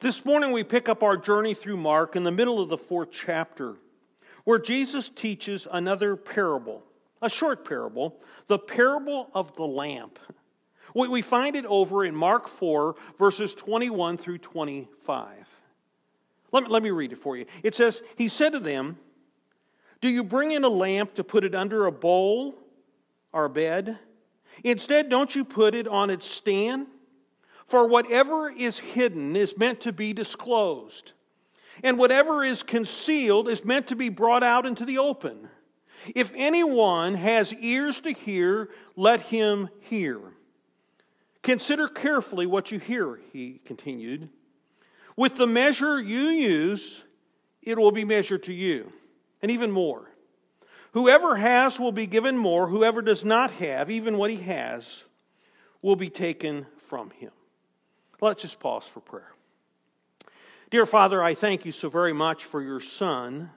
This morning we pick up our journey through Mark in the middle of the fourth chapter, where Jesus teaches another parable, a short parable, the parable of the lamp. We find it over in Mark 4, verses 21 through 25. Let me, let me read it for you. It says, He said to them, Do you bring in a lamp to put it under a bowl or a bed? Instead, don't you put it on its stand? For whatever is hidden is meant to be disclosed, and whatever is concealed is meant to be brought out into the open. If anyone has ears to hear, let him hear. Consider carefully what you hear, he continued. With the measure you use, it will be measured to you, and even more. Whoever has will be given more, whoever does not have, even what he has, will be taken from him. Let's just pause for prayer. Dear Father, I thank you so very much for your Son,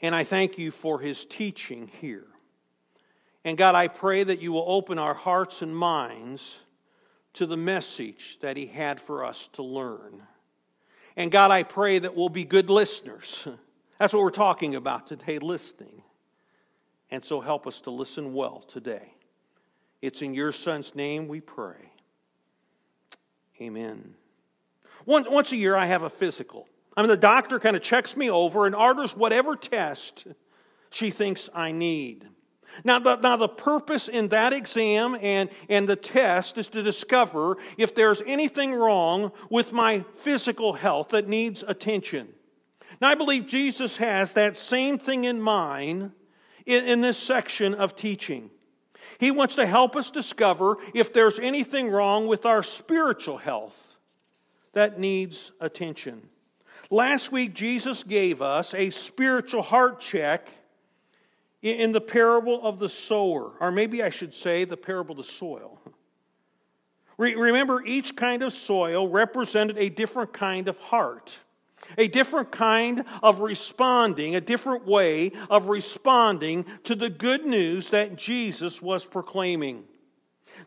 and I thank you for his teaching here. And God, I pray that you will open our hearts and minds to the message that he had for us to learn. And God, I pray that we'll be good listeners. That's what we're talking about today listening. And so help us to listen well today. It's in your Son's name we pray. Amen. Once, once a year, I have a physical. I mean, the doctor kind of checks me over and orders whatever test she thinks I need. Now the, now, the purpose in that exam and, and the test is to discover if there's anything wrong with my physical health that needs attention. Now, I believe Jesus has that same thing in mind in, in this section of teaching. He wants to help us discover if there's anything wrong with our spiritual health that needs attention. Last week, Jesus gave us a spiritual heart check in the parable of the sower, or maybe I should say the parable of the soil. Remember, each kind of soil represented a different kind of heart a different kind of responding, a different way of responding to the good news that Jesus was proclaiming.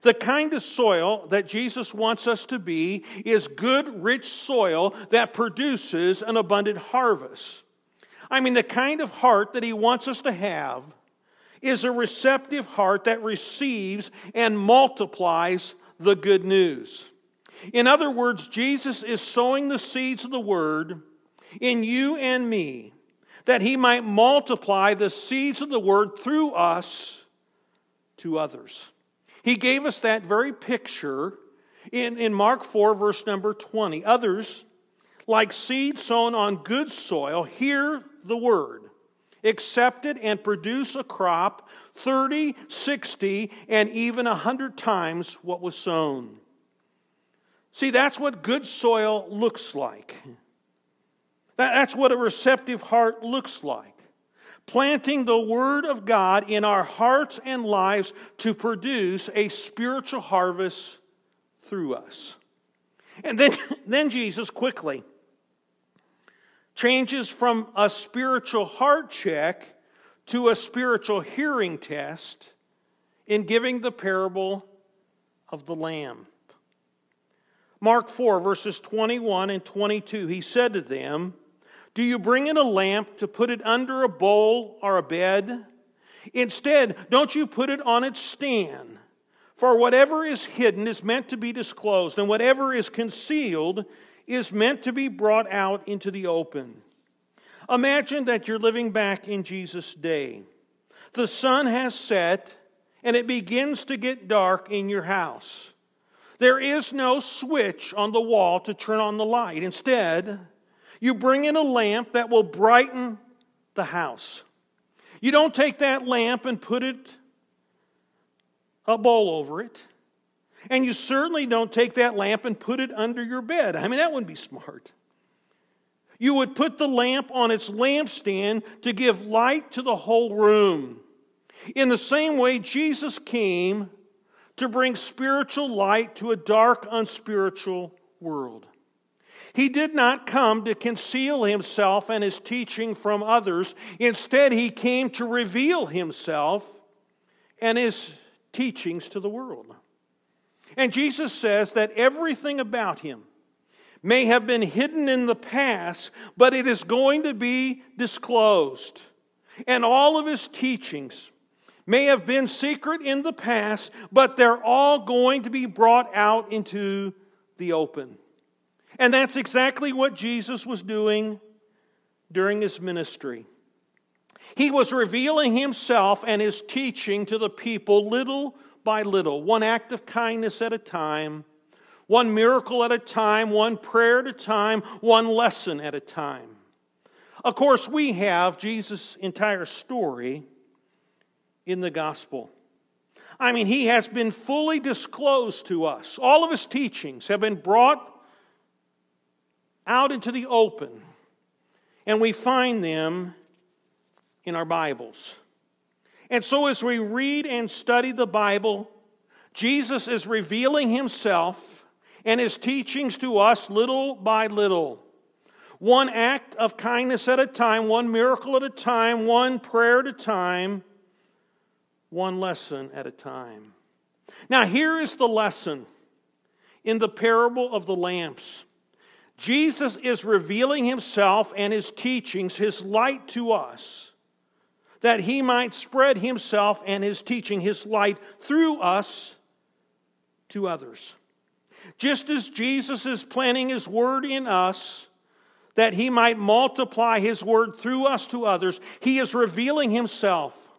The kind of soil that Jesus wants us to be is good, rich soil that produces an abundant harvest. I mean, the kind of heart that he wants us to have is a receptive heart that receives and multiplies the good news. In other words, Jesus is sowing the seeds of the word in you and me, that he might multiply the seeds of the word through us to others. He gave us that very picture in, in Mark 4, verse number 20. Others, like seed sown on good soil, hear the word, accept it, and produce a crop 30, 60, and even 100 times what was sown. See, that's what good soil looks like. That's what a receptive heart looks like. Planting the Word of God in our hearts and lives to produce a spiritual harvest through us. And then, then Jesus quickly changes from a spiritual heart check to a spiritual hearing test in giving the parable of the lamp. Mark 4, verses 21 and 22, he said to them, do you bring in a lamp to put it under a bowl or a bed? Instead, don't you put it on its stand? For whatever is hidden is meant to be disclosed, and whatever is concealed is meant to be brought out into the open. Imagine that you're living back in Jesus' day. The sun has set, and it begins to get dark in your house. There is no switch on the wall to turn on the light. Instead, you bring in a lamp that will brighten the house. You don't take that lamp and put it a bowl over it. And you certainly don't take that lamp and put it under your bed. I mean, that wouldn't be smart. You would put the lamp on its lampstand to give light to the whole room. In the same way, Jesus came to bring spiritual light to a dark, unspiritual world. He did not come to conceal himself and his teaching from others. Instead, he came to reveal himself and his teachings to the world. And Jesus says that everything about him, may have been hidden in the past, but it is going to be disclosed. And all of his teachings may have been secret in the past, but they're all going to be brought out into the open. And that's exactly what Jesus was doing during his ministry. He was revealing himself and his teaching to the people little by little, one act of kindness at a time, one miracle at a time, one prayer at a time, one lesson at a time. Of course, we have Jesus' entire story in the gospel. I mean, he has been fully disclosed to us. All of his teachings have been brought out into the open, and we find them in our Bibles. And so, as we read and study the Bible, Jesus is revealing himself and his teachings to us little by little. One act of kindness at a time, one miracle at a time, one prayer at a time, one lesson at a time. Now, here is the lesson in the parable of the lamps. Jesus is revealing himself and his teachings, his light to us that he might spread himself and his teaching, his light, through us to others. Just as Jesus is planting his word in us, that he might multiply his word through us to others, he is revealing himself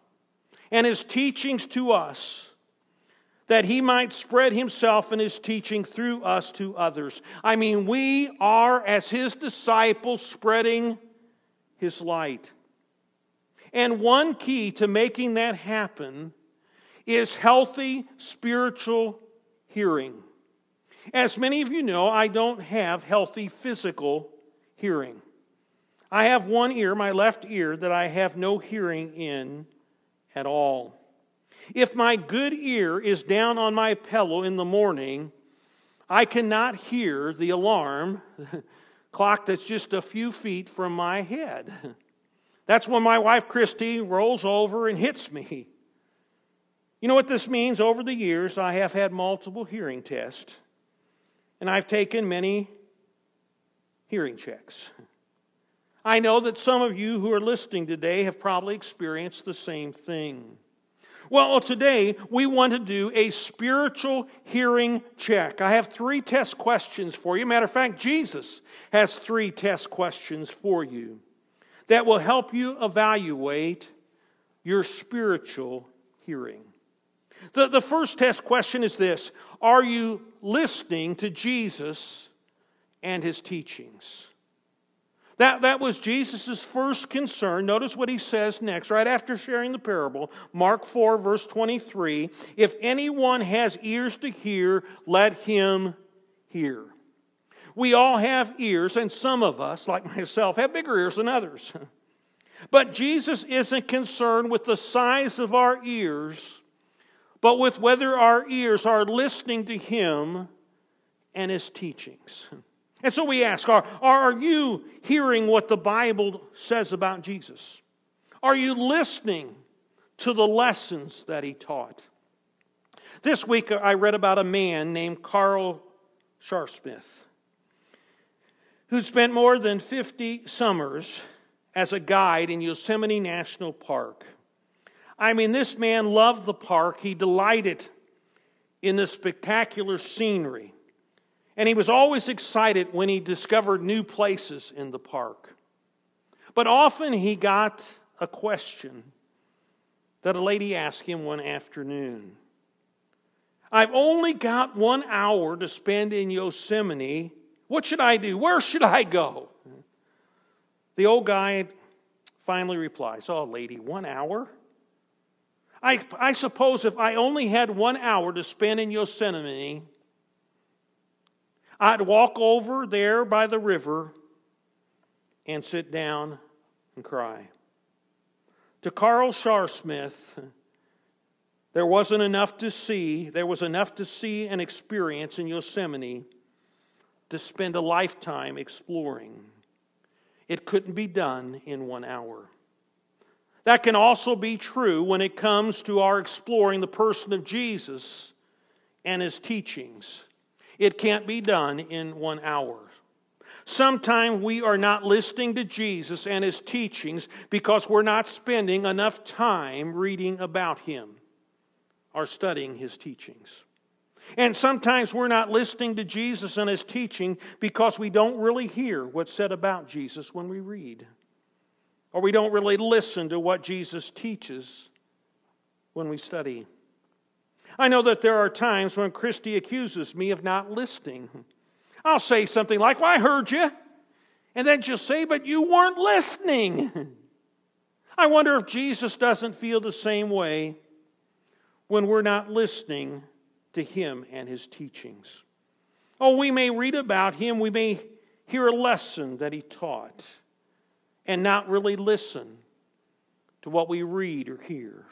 and his teachings to us that he might spread himself and his teaching through us to others. I mean, we are, as his disciples, spreading his light. And one key to making that happen is healthy spiritual hearing. As many of you know, I don't have healthy physical hearing. I have one ear, my left ear, that I have no hearing in at all. If my good ear is down on my pillow in the morning, I cannot hear the alarm clock that's just a few feet from my head. That's when my wife Christy rolls over and hits me. You know what this means? Over the years, I have had multiple hearing tests, and I've taken many hearing checks. I know that some of you who are listening today have probably experienced the same thing. Well, today we want to do a spiritual hearing check. I have three test questions for you. Matter of fact, Jesus has three test questions for you that will help you evaluate your spiritual hearing. The, the first test question is this Are you listening to Jesus and his teachings? That, that was Jesus' first concern. Notice what he says next, right after sharing the parable. Mark 4, verse 23 If anyone has ears to hear, let him hear. We all have ears, and some of us, like myself, have bigger ears than others. But Jesus isn't concerned with the size of our ears, but with whether our ears are listening to Him and His teachings. And so we ask are, are you hearing what the Bible says about Jesus? Are you listening to the lessons that He taught? This week I read about a man named Carl Sharsmith who spent more than 50 summers as a guide in Yosemite National Park. I mean, this man loved the park. He delighted in the spectacular scenery. And he was always excited when he discovered new places in the park. But often he got a question that a lady asked him one afternoon. I've only got one hour to spend in Yosemite what should I do? Where should I go? The old guy finally replies, Oh, lady, one hour? I, I suppose if I only had one hour to spend in Yosemite, I'd walk over there by the river and sit down and cry. To Carl Sharsmith, there wasn't enough to see, there was enough to see and experience in Yosemite to spend a lifetime exploring. It couldn't be done in one hour. That can also be true when it comes to our exploring the person of Jesus and his teachings. It can't be done in one hour. Sometimes we are not listening to Jesus and his teachings because we're not spending enough time reading about him or studying his teachings. And sometimes we're not listening to Jesus and his teaching because we don't really hear what's said about Jesus when we read. Or we don't really listen to what Jesus teaches when we study. I know that there are times when Christy accuses me of not listening. I'll say something like, Well, I heard you. And then just say, But you weren't listening. I wonder if Jesus doesn't feel the same way when we're not listening to him and his teachings. Oh, we may read about him, we may hear a lesson that he taught, and not really listen to what we read or hear.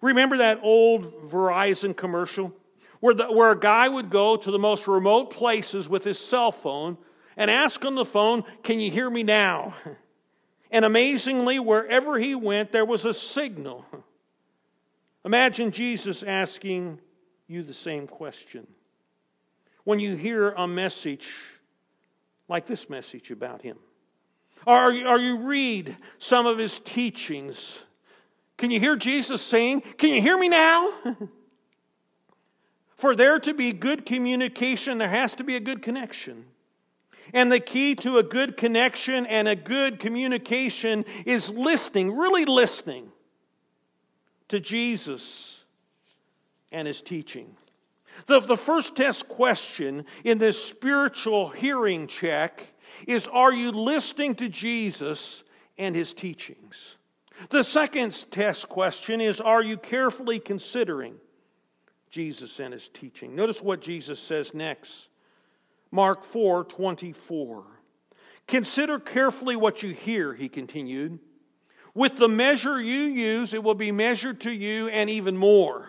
Remember that old Verizon commercial where, the, where a guy would go to the most remote places with his cell phone and ask on the phone, Can you hear me now? And amazingly, wherever he went, there was a signal. Imagine Jesus asking you the same question. When you hear a message like this message about him, or, or you read some of his teachings, can you hear Jesus saying, Can you hear me now? For there to be good communication, there has to be a good connection. And the key to a good connection and a good communication is listening, really listening to Jesus and his teaching. The, the first test question in this spiritual hearing check is Are you listening to Jesus and his teachings? The second test question is Are you carefully considering Jesus and his teaching? Notice what Jesus says next. Mark 4 24. Consider carefully what you hear, he continued. With the measure you use, it will be measured to you and even more.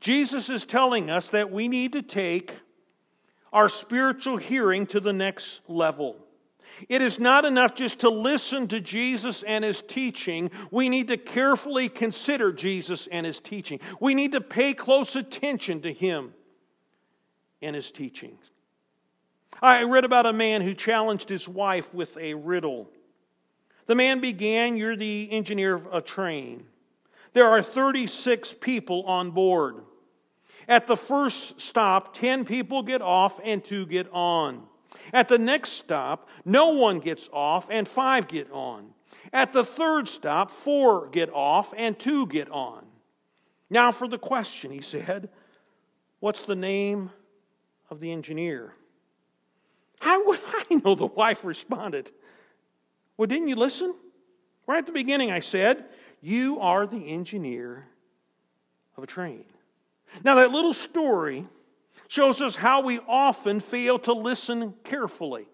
Jesus is telling us that we need to take our spiritual hearing to the next level. It is not enough just to listen to Jesus and his teaching. We need to carefully consider Jesus and his teaching. We need to pay close attention to him and his teachings. I read about a man who challenged his wife with a riddle. The man began, You're the engineer of a train. There are 36 people on board. At the first stop, 10 people get off and two get on. At the next stop, no one gets off and five get on. At the third stop, four get off and two get on. Now for the question, he said, What's the name of the engineer? How would I know? The wife responded. Well, didn't you listen? Right at the beginning, I said, You are the engineer of a train. Now, that little story shows us how we often fail to listen carefully.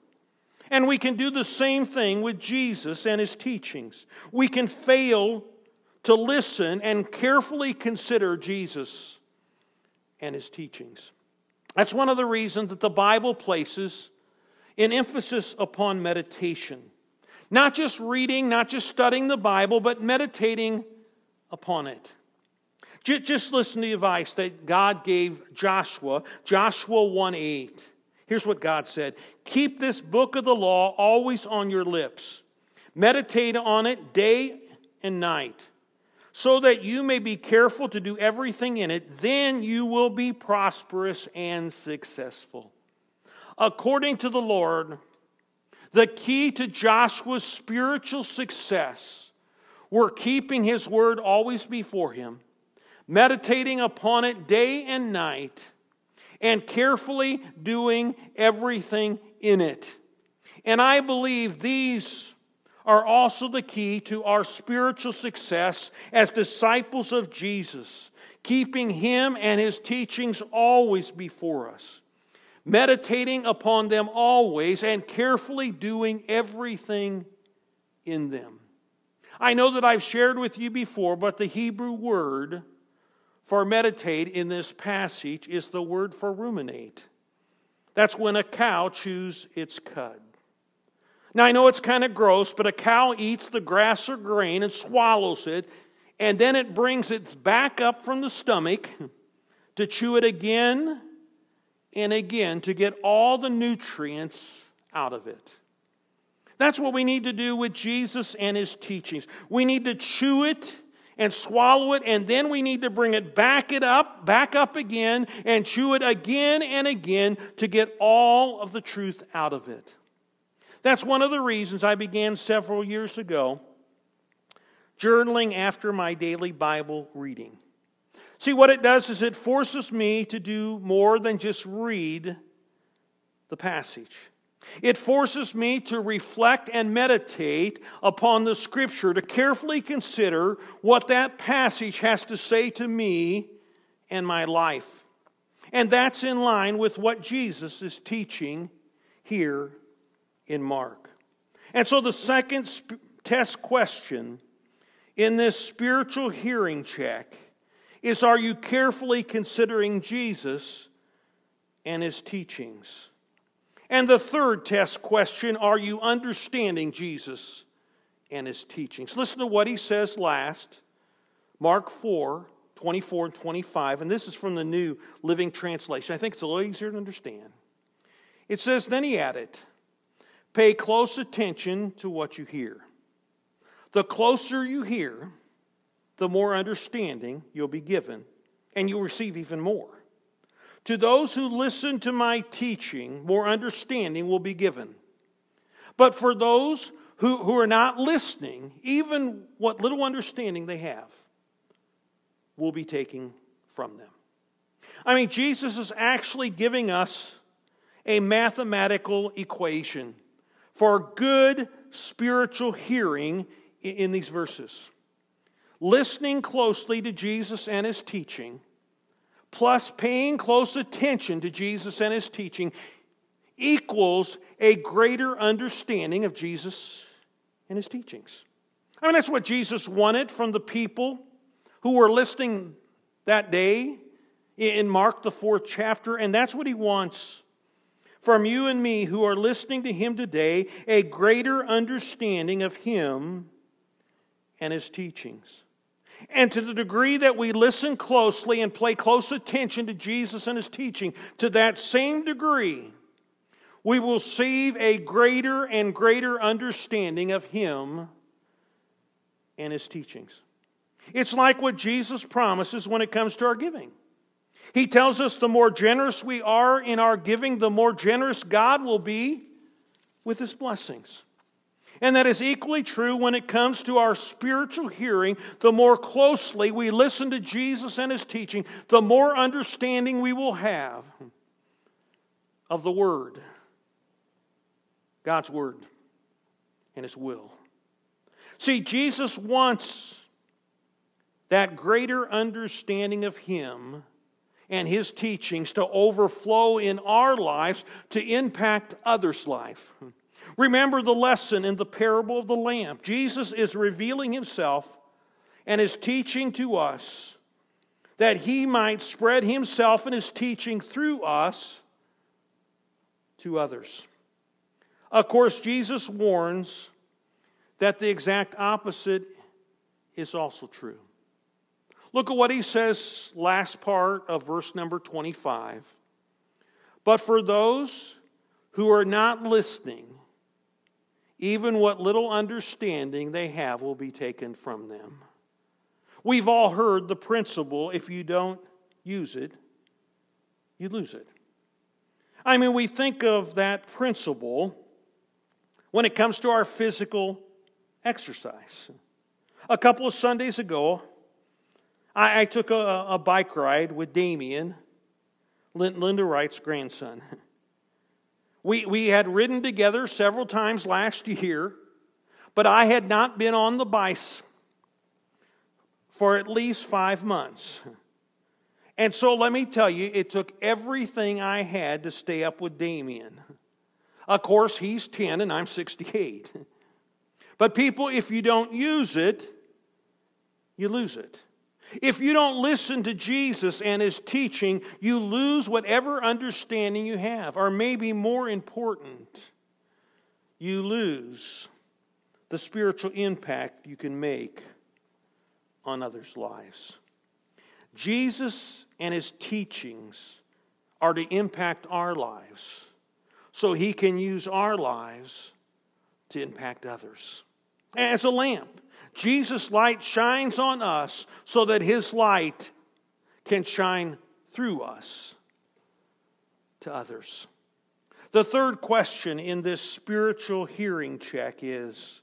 And we can do the same thing with Jesus and his teachings. We can fail to listen and carefully consider Jesus and his teachings. That's one of the reasons that the Bible places an emphasis upon meditation. Not just reading, not just studying the Bible, but meditating upon it. Just listen to the advice that God gave Joshua, Joshua 1 8. Here's what God said Keep this book of the law always on your lips, meditate on it day and night, so that you may be careful to do everything in it. Then you will be prosperous and successful. According to the Lord, the key to Joshua's spiritual success were keeping his word always before him meditating upon it day and night, and carefully doing everything in it. And I believe these are also the key to our spiritual success as disciples of Jesus, keeping Him and His teachings always before us, meditating upon them always, and carefully doing everything in them. I know that I've shared with you before, but the Hebrew word for meditate in this passage is the word for ruminate. That's when a cow chews its cud. Now, I know it's kind of gross, but a cow eats the grass or grain and swallows it, and then it brings it back up from the stomach to chew it again and again to get all the nutrients out of it. That's what we need to do with Jesus and his teachings. We need to chew it and swallow it, and then we need to bring it back it up, back up again, and chew it again and again to get all of the truth out of it. That's one of the reasons I began several years ago journaling after my daily Bible reading. See, what it does is it forces me to do more than just read the passage. It forces me to reflect and meditate upon the scripture, to carefully consider what that passage has to say to me and my life. And that's in line with what Jesus is teaching here in Mark. And so the second sp- test question in this spiritual hearing check is Are you carefully considering Jesus and his teachings? And the third test question Are you understanding Jesus and his teachings? Listen to what he says last Mark 4 24 and 25. And this is from the New Living Translation. I think it's a little easier to understand. It says, Then he added, Pay close attention to what you hear. The closer you hear, the more understanding you'll be given, and you'll receive even more. To those who listen to my teaching, more understanding will be given. But for those who, who are not listening, even what little understanding they have will be taken from them. I mean, Jesus is actually giving us a mathematical equation for good spiritual hearing in these verses listening closely to Jesus and his teaching, plus paying close attention to Jesus and his teaching, equals a greater understanding of Jesus and his teachings. I mean, that's what Jesus wanted from the people who were listening that day in Mark, the fourth chapter, and that's what he wants from you and me who are listening to him today a greater understanding of him and his teachings. And to the degree that we listen closely and pay close attention to Jesus and his teaching, to that same degree, we will receive a greater and greater understanding of him and his teachings. It's like what Jesus promises when it comes to our giving. He tells us the more generous we are in our giving, the more generous God will be with his blessings. And that is equally true when it comes to our spiritual hearing. The more closely we listen to Jesus and his teaching, the more understanding we will have of the Word, God's Word, and His will. See, Jesus wants that greater understanding of Him and His teachings to overflow in our lives to impact others' life. Remember the lesson in the parable of the lamp. Jesus is revealing himself and is teaching to us that he might spread himself and his teaching through us to others. Of course, Jesus warns that the exact opposite is also true. Look at what he says, last part of verse number 25. But for those who are not listening, even what little understanding they have will be taken from them. We've all heard the principle if you don't use it, you lose it. I mean, we think of that principle when it comes to our physical exercise. A couple of Sundays ago, I, I took a, a, bike ride with Damien, Linda Wright's grandson. We, we had ridden together several times last year, but I had not been on the bike for at least five months. And so let me tell you, it took everything I had to stay up with Damien. Of course, he's 10 and I'm 68. But people, if you don't use it, you lose it. If you don't listen to Jesus and his teaching, you lose whatever understanding you have. Or maybe more important, you lose the spiritual impact you can make on others' lives. Jesus and his teachings are to impact our lives so He can use our lives to impact others. As a lamp, Jesus' light shines on us so that His light can shine through us to others. The third question in this spiritual hearing check is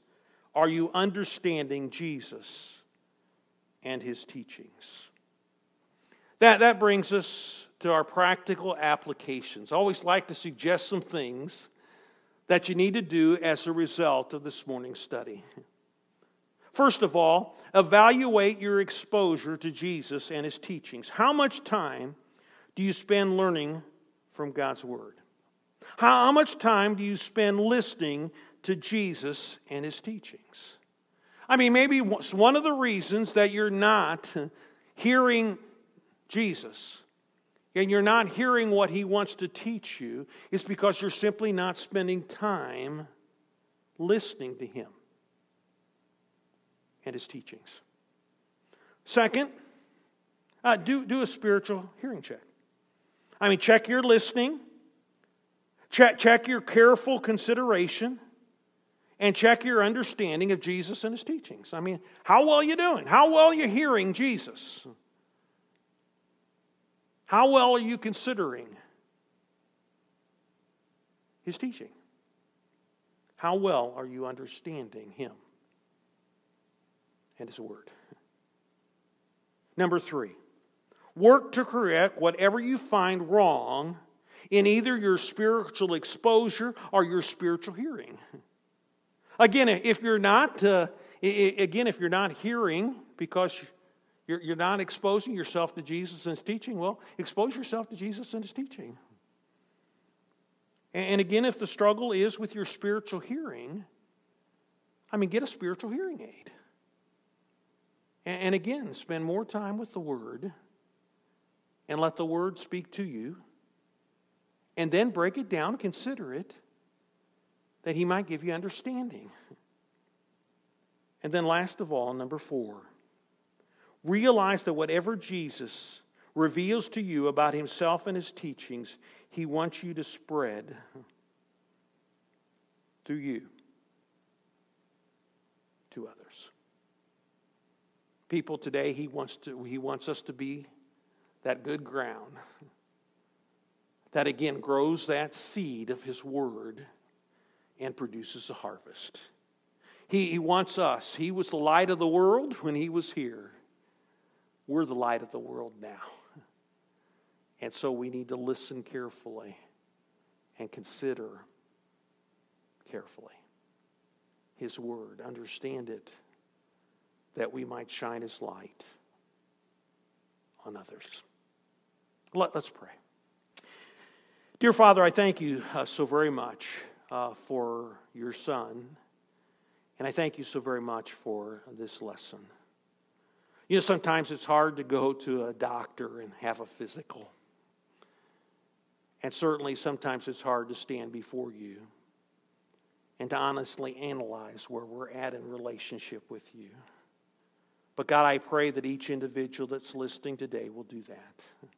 Are you understanding Jesus and his teachings? That, that brings us to our practical applications. I always like to suggest some things that you need to do as a result of this morning's study. First of all, evaluate your exposure to Jesus and his teachings. How much time do you spend learning from God's Word? How much time do you spend listening to Jesus and his teachings? I mean, maybe one of the reasons that you're not hearing Jesus and you're not hearing what he wants to teach you is because you're simply not spending time listening to him and his teachings. Second, uh, do, do a spiritual hearing check. I mean, check your listening Check, check your careful consideration and check your understanding of Jesus and his teachings. I mean, how well are you doing? How well are you hearing Jesus? How well are you considering his teaching? How well are you understanding him and his word? Number three, work to correct whatever you find wrong in either your spiritual exposure or your spiritual hearing. Again, if you're not, uh, again, if you're not hearing because you're, you're not exposing yourself to Jesus and His teaching, well, expose yourself to Jesus and His teaching. And again, if the struggle is with your spiritual hearing, I mean, get a spiritual hearing aid. And again, spend more time with the Word and let the Word speak to you and then break it down, consider it, that He might give you understanding. And then, last of all, number four, realize that whatever Jesus reveals to you about Himself and His teachings, He wants you to spread through you to others. People today, He wants, to, he wants us to be that good ground that again grows that seed of His Word and produces a harvest. He, he wants us. He was the light of the world when He was here. We're the light of the world now. And so we need to listen carefully and consider carefully His Word, understand it, that we might shine His light on others. Let, us pray. Dear Father, I thank you uh, so very much uh, for your son, and I thank you so very much for this lesson. You know, sometimes it's hard to go to a doctor and have a physical. And certainly sometimes it's hard to stand before you and to honestly analyze where we're at in relationship with you. But God, I pray that each individual that's listening today will do that.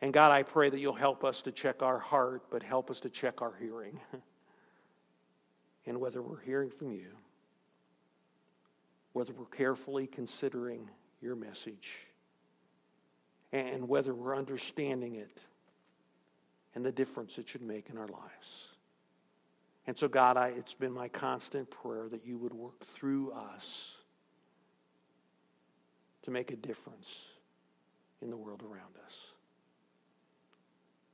And God, I pray that you'll help us to check our heart, but help us to check our hearing. and whether we're hearing from you, whether we're carefully considering your message, and whether we're understanding it and the difference it should make in our lives. And so, God, I, it's been my constant prayer that you would work through us to make a difference in the world around us.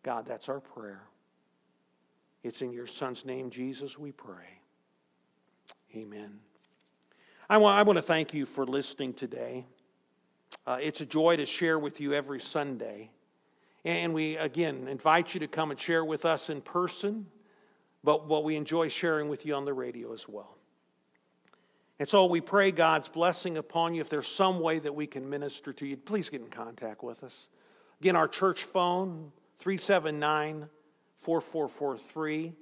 God, that's our prayer. It's in your Son's name, Jesus, we pray. Amen. I want, I want to thank you for listening today. Uh, it's a joy to share with you every Sunday. And we, again, invite you to come and share with us in person, but what we enjoy sharing with you on the radio as well. And so we pray God's blessing upon you. If there's some way that we can minister to you, please get in contact with us. Again, our church phone, 379 4443.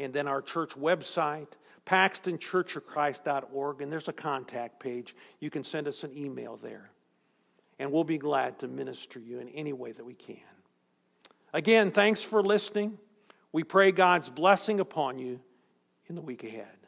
And then our church website, paxtonchurchofchrist.org. And there's a contact page. You can send us an email there. And we'll be glad to minister you in any way that we can. Again, thanks for listening. We pray God's blessing upon you in the week ahead.